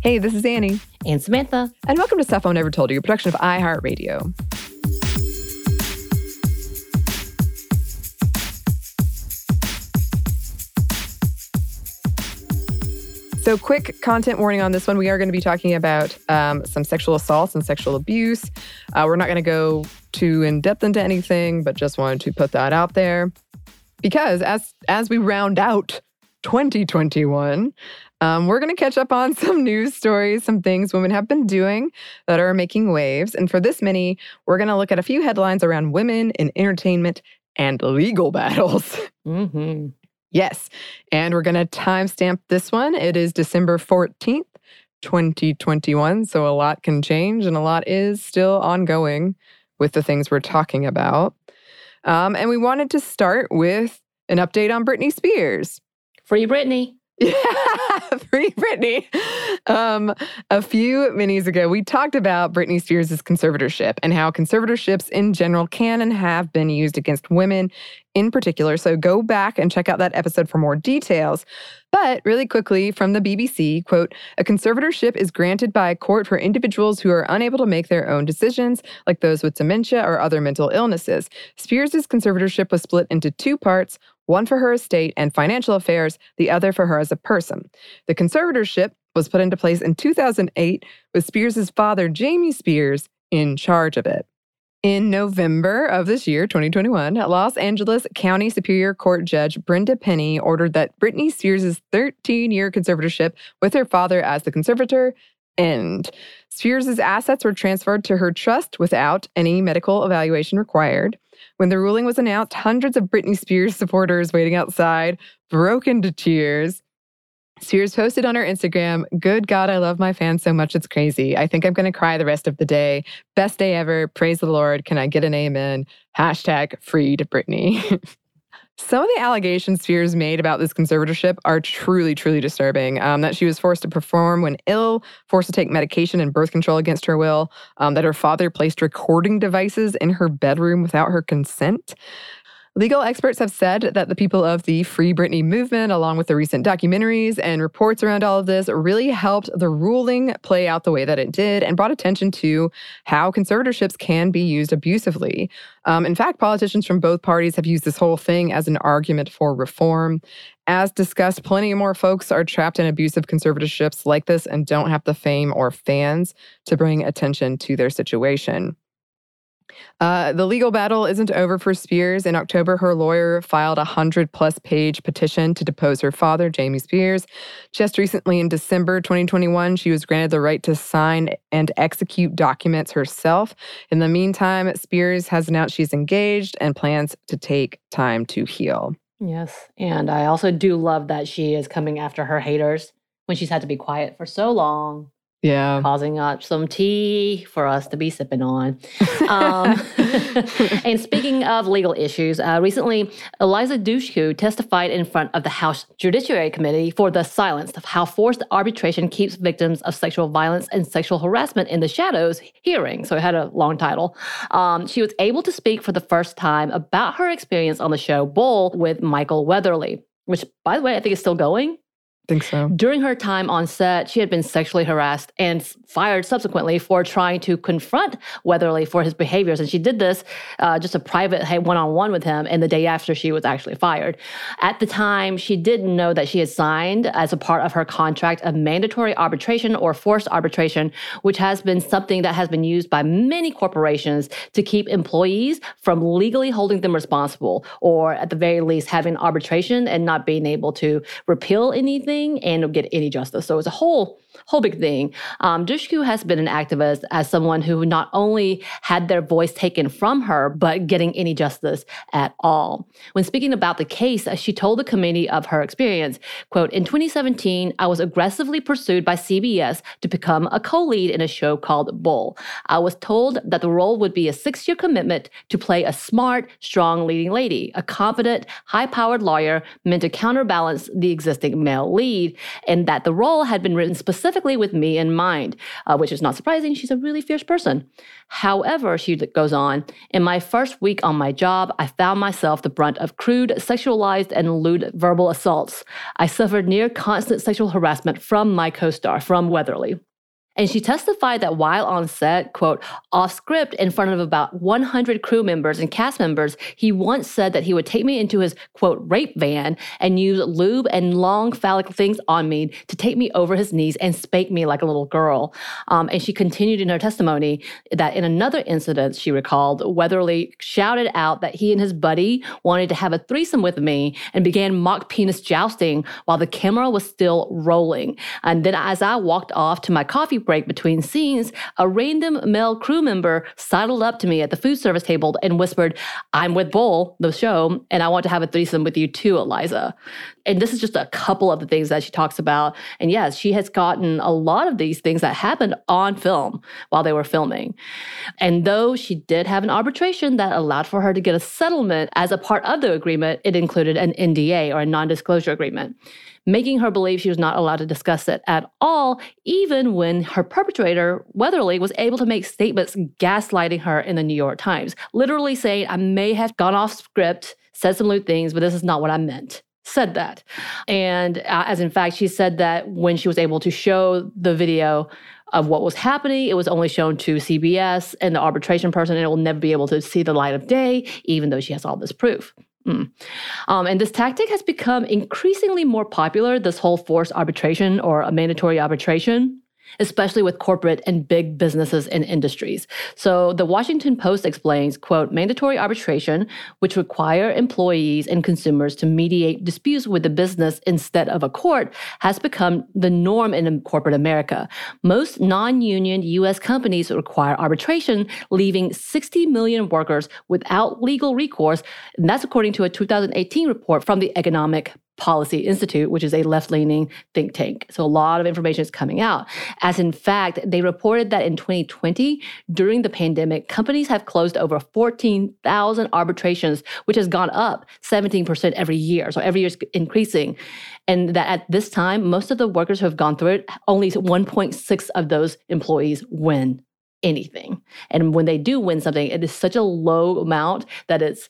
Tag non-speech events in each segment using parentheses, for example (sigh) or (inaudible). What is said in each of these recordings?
Hey, this is Annie. And Samantha. And welcome to Stuff I Never Told You, a production of iHeartRadio. So, quick content warning on this one. We are going to be talking about um, some sexual assaults and sexual abuse. Uh, we're not going to go too in depth into anything, but just wanted to put that out there because as as we round out 2021, um, we're going to catch up on (laughs) some news stories, some things women have been doing that are making waves. And for this mini, we're going to look at a few headlines around women in entertainment and legal (laughs) battles. Mm-hmm. Yes. And we're going to timestamp this one. It is December 14th, 2021. So a lot can change and a lot is still ongoing with the things we're talking about. Um, and we wanted to start with an update on Britney Spears. Free Britney. Yeah, (laughs) free Britney. Um, a few minis ago, we talked about Britney Spears' conservatorship and how conservatorships in general can and have been used against women in particular. So go back and check out that episode for more details. But really quickly from the BBC, quote, a conservatorship is granted by a court for individuals who are unable to make their own decisions, like those with dementia or other mental illnesses. Spears' conservatorship was split into two parts, one for her estate and financial affairs, the other for her as a person. The conservatorship was put into place in 2008 with Spears' father, Jamie Spears, in charge of it. In November of this year, 2021, Los Angeles County Superior Court Judge Brenda Penny ordered that Britney Spears' 13 year conservatorship with her father as the conservator end. Spears' assets were transferred to her trust without any medical evaluation required. When the ruling was announced, hundreds of Britney Spears supporters waiting outside broke into tears. Spears posted on her Instagram, Good God, I love my fans so much it's crazy. I think I'm going to cry the rest of the day. Best day ever. Praise the Lord. Can I get an amen? Hashtag freed Britney. (laughs) Some of the allegations Spears made about this conservatorship are truly, truly disturbing. Um, that she was forced to perform when ill, forced to take medication and birth control against her will, um, that her father placed recording devices in her bedroom without her consent. Legal experts have said that the people of the Free Britney movement, along with the recent documentaries and reports around all of this, really helped the ruling play out the way that it did and brought attention to how conservatorships can be used abusively. Um, in fact, politicians from both parties have used this whole thing as an argument for reform. As discussed, plenty more folks are trapped in abusive conservatorships like this and don't have the fame or fans to bring attention to their situation. Uh, the legal battle isn't over for Spears. In October, her lawyer filed a 100 plus page petition to depose her father, Jamie Spears. Just recently, in December 2021, she was granted the right to sign and execute documents herself. In the meantime, Spears has announced she's engaged and plans to take time to heal. Yes. And I also do love that she is coming after her haters when she's had to be quiet for so long yeah. Causing up some tea for us to be sipping on. (laughs) Um, (laughs) and speaking of legal issues, uh, recently Eliza Dushku testified in front of the House Judiciary Committee for the silence of how forced arbitration keeps victims of sexual violence and sexual harassment in the shadows hearing. So it had a long title. Um, she was able to speak for the first time about her experience on the show Bull with Michael Weatherly, which, by the way, I think is still going think so. During her time on set, she had been sexually harassed and fired subsequently for trying to confront Weatherly for his behaviors. And she did this uh, just a private one on one with him, and the day after she was actually fired. At the time, she didn't know that she had signed as a part of her contract a mandatory arbitration or forced arbitration, which has been something that has been used by many corporations to keep employees from legally holding them responsible, or at the very least, having arbitration and not being able to repeal anything anything and get any justice. So it's a whole whole big thing. Um, Dushku has been an activist as someone who not only had their voice taken from her, but getting any justice at all. When speaking about the case, uh, she told the committee of her experience, quote, in 2017, I was aggressively pursued by CBS to become a co-lead in a show called Bull. I was told that the role would be a six-year commitment to play a smart, strong leading lady, a competent, high-powered lawyer meant to counterbalance the existing male lead lead, and that the role had been written specifically with me in mind, uh, which is not surprising. She's a really fierce person. However, she goes on, in my first week on my job, I found myself the brunt of crude, sexualized, and lewd verbal assaults. I suffered near constant sexual harassment from my co star, from Weatherly. And she testified that while on set, quote, off script in front of about 100 crew members and cast members, he once said that he would take me into his, quote, rape van and use lube and long phallic things on me to take me over his knees and spank me like a little girl. Um, and she continued in her testimony that in another incident she recalled, Weatherly shouted out that he and his buddy wanted to have a threesome with me and began mock penis jousting while the camera was still rolling. And then as I walked off to my coffee break between scenes, a random male crew member sidled up to me at the food service table and whispered, I'm with Bull, the show, and I want to have a threesome with you too, Eliza. And this is just a couple of the things that she talks about. And yes, she has gotten a lot of these things that happened on film while they were filming. And though she did have an arbitration that allowed for her to get a settlement as a part of the agreement, it included an NDA or a non disclosure agreement making her believe she was not allowed to discuss it at all, even when her perpetrator, Weatherly, was able to make statements gaslighting her in the New York Times, literally saying, I may have gone off script, said some lewd things, but this is not what I meant said that. And uh, as in fact, she said that when she was able to show the video of what was happening, it was only shown to CBS and the arbitration person, and it will never be able to see the light of day, even though she has all this proof. Mm. Um, and this tactic has become increasingly more popular, this whole forced arbitration or a mandatory arbitration especially with corporate and big businesses and industries. So the Washington Post explains, quote, mandatory arbitration, which require employees and consumers to mediate disputes with the business instead of a court, has become the norm in corporate America. Most non-union US companies require arbitration, leaving 60 million workers without legal recourse. And that's according to a 2018 report from the Economic Policy Institute, which is a left leaning think tank. So a lot of information is coming out. As in fact, they reported that in 2020, during the pandemic, companies have closed over 14,000 arbitrations, which has gone up 17% every year. So every year is increasing. And that at this time, most of the workers who have gone through it, only 1.6 of those employees win anything. And when they do win something, it is such a low amount that it's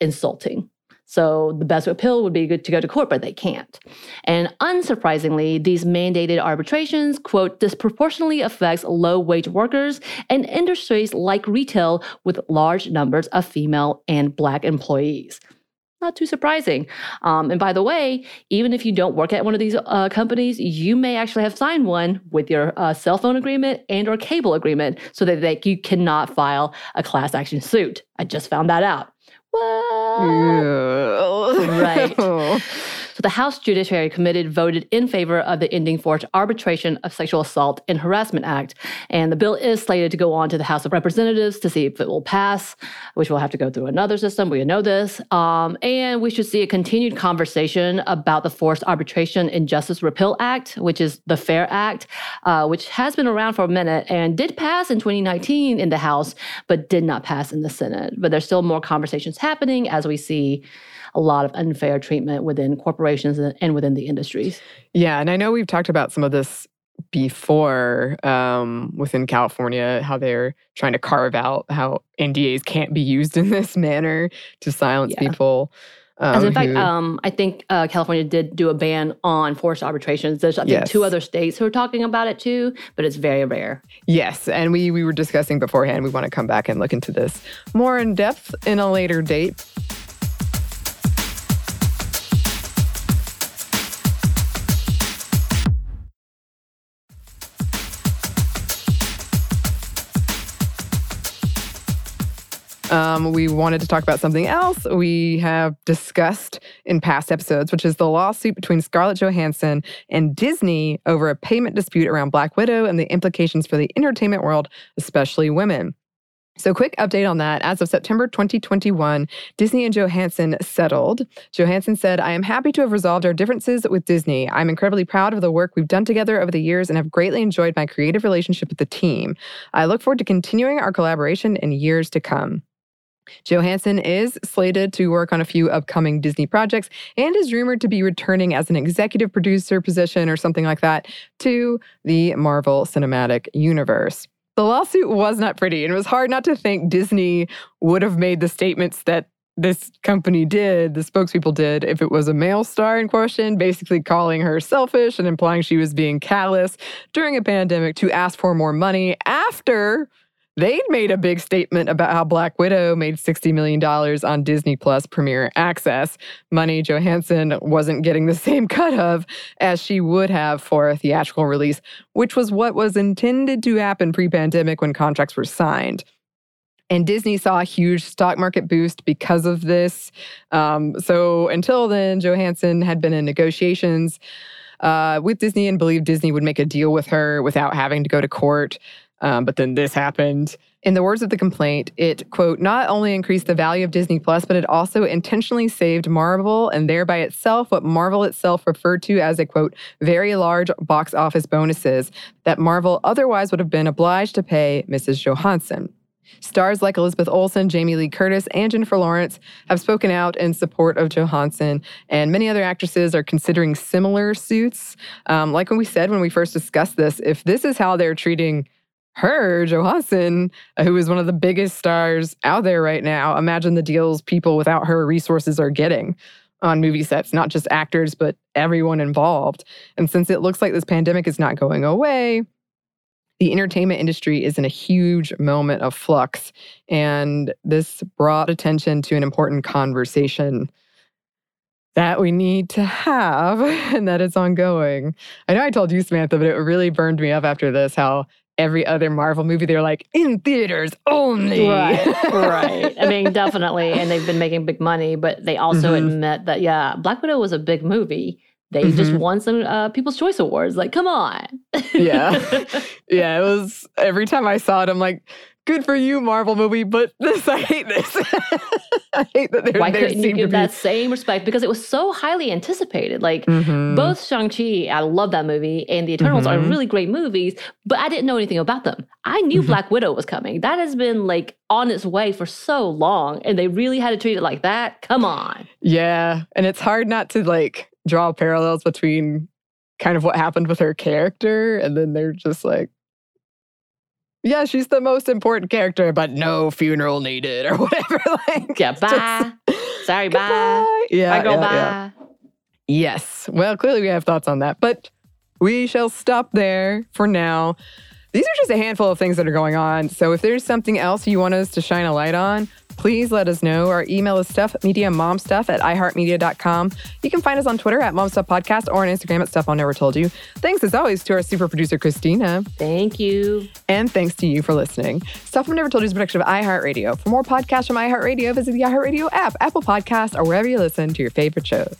insulting. So the best appeal would be good to go to court, but they can't. And unsurprisingly, these mandated arbitrations, quote, disproportionately affects low wage workers and industries like retail with large numbers of female and black employees. Not too surprising. Um, and by the way, even if you don't work at one of these uh, companies, you may actually have signed one with your uh, cell phone agreement and or cable agreement so that they, you cannot file a class action suit. I just found that out. What? right. (laughs) So the House Judiciary Committee voted in favor of the Ending Forced Arbitration of Sexual Assault and Harassment Act. And the bill is slated to go on to the House of Representatives to see if it will pass, which will have to go through another system. We know this. Um, and we should see a continued conversation about the Forced Arbitration Injustice Repeal Act, which is the FAIR Act, uh, which has been around for a minute and did pass in 2019 in the House, but did not pass in the Senate. But there's still more conversations happening as we see a lot of unfair treatment within corporations and within the industries. Yeah, and I know we've talked about some of this before um, within California, how they're trying to carve out how NDAs can't be used (laughs) in this manner to silence yeah. people. Um, As in fact, um, I think uh, California did do a ban on forced arbitrations. There's I think yes. two other states who are talking about it too, but it's very rare. Yes, and we we were discussing beforehand. We want to come back and look into this more in depth in a later date. Um, we wanted to talk about something else we have discussed in past episodes, which is the lawsuit between Scarlett Johansson and Disney over a payment dispute around Black Widow and the implications for the entertainment world, especially women. So, quick update on that. As of September 2021, Disney and Johansson settled. Johansson said, I am happy to have resolved our differences with Disney. I'm incredibly proud of the work we've done together over the years and have greatly enjoyed my creative relationship with the team. I look forward to continuing our collaboration in years to come. Johansson is slated to work on a few upcoming Disney projects and is rumored to be returning as an executive producer position or something like that to the Marvel Cinematic Universe. The lawsuit was not pretty, and it was hard not to think Disney would have made the statements that this company did, the spokespeople did, if it was a male star in question, basically calling her selfish and implying she was being callous during a pandemic to ask for more money after they'd made a big statement about how Black Widow made $60 million on Disney Plus Premier Access. Money Johansson wasn't getting the (laughs) same cut of as she would have for a theatrical release, which was what was intended to happen pre pandemic when contracts were signed. And Disney saw a huge stock market boost because of this. Um, so until then, Johansson had been in negotiations uh, with Disney and believed Disney would make a deal with her without having to go to court. Um, but then this happened. In the words of the complaint, it, quote, not only increased the value of Disney Plus, but it also intentionally saved Marvel and thereby itself what Marvel itself referred to as a, quote, very large box office bonuses that Marvel otherwise would have been obliged to pay Mrs. Johansson. Stars like Elizabeth Olsen, Jamie Lee Curtis, and Jennifer Lawrence have spoken out in support of Johansson, and many other actresses are considering similar suits. Um, like when we said when we first discussed this, if this is how they're treating her, Johansson, uh, who is one of the biggest stars out there right now, imagine the deals people without her resources are getting on movie sets, not just actors, but everyone involved. And since it looks like this pandemic is not going away, the entertainment industry is in a huge moment of flux. And this brought attention to an important conversation that we need to have (laughs) and that is ongoing. I know I told you, Samantha, but it really burned me up after this how every other Marvel movie, they're like, in theaters only. Right, right. I mean, (laughs) definitely. And they've been making big money, but they also mm-hmm. admit that, yeah, Black Widow was a big movie. They mm-hmm. just won some uh, People's Choice Awards. Like, come on. yeah. (laughs) Yeah. It was every time I saw it, I'm like, good for you, Marvel movie, but (laughs) this, I hate this. (laughs) I hate that they're Why couldn't you give that same respect? Because it was so highly anticipated. Like, mm-hmm. both Shang-Chi, I love that movie, and The Eternals mm-hmm. are really great movies, but I didn't know anything about them. I knew mm-hmm. Black Widow was coming. That has been like on its way for so long, and they really had to treat it like that. Come on. Yeah. And it's hard not to like draw parallels between kind of what happened with her character and then they're just like yeah she's the most important character but no funeral needed or (laughs) whatever like yeah bye. Just, sorry bye. yeah, bye girl, yeah, bye. Yeah. yes. Well clearly we have thoughts on that but we shall stop there for now. These are just a handful of things that are going on so if there's something else you want us to shine a light on please let us know. Our email is stuff stuffmediamomstuff at iheartmedia.com. You can find us on Twitter at momstuffpodcast or on Instagram at Stuff I'll Never Told You. Thanks as always to our super producer, Christina. Thank you. And thanks to you for listening. Stuff I Never Told You is a production of iHeartRadio. For more podcasts from iHeartRadio, visit the iHeartRadio app, Apple Podcast, or wherever you listen to your favorite shows.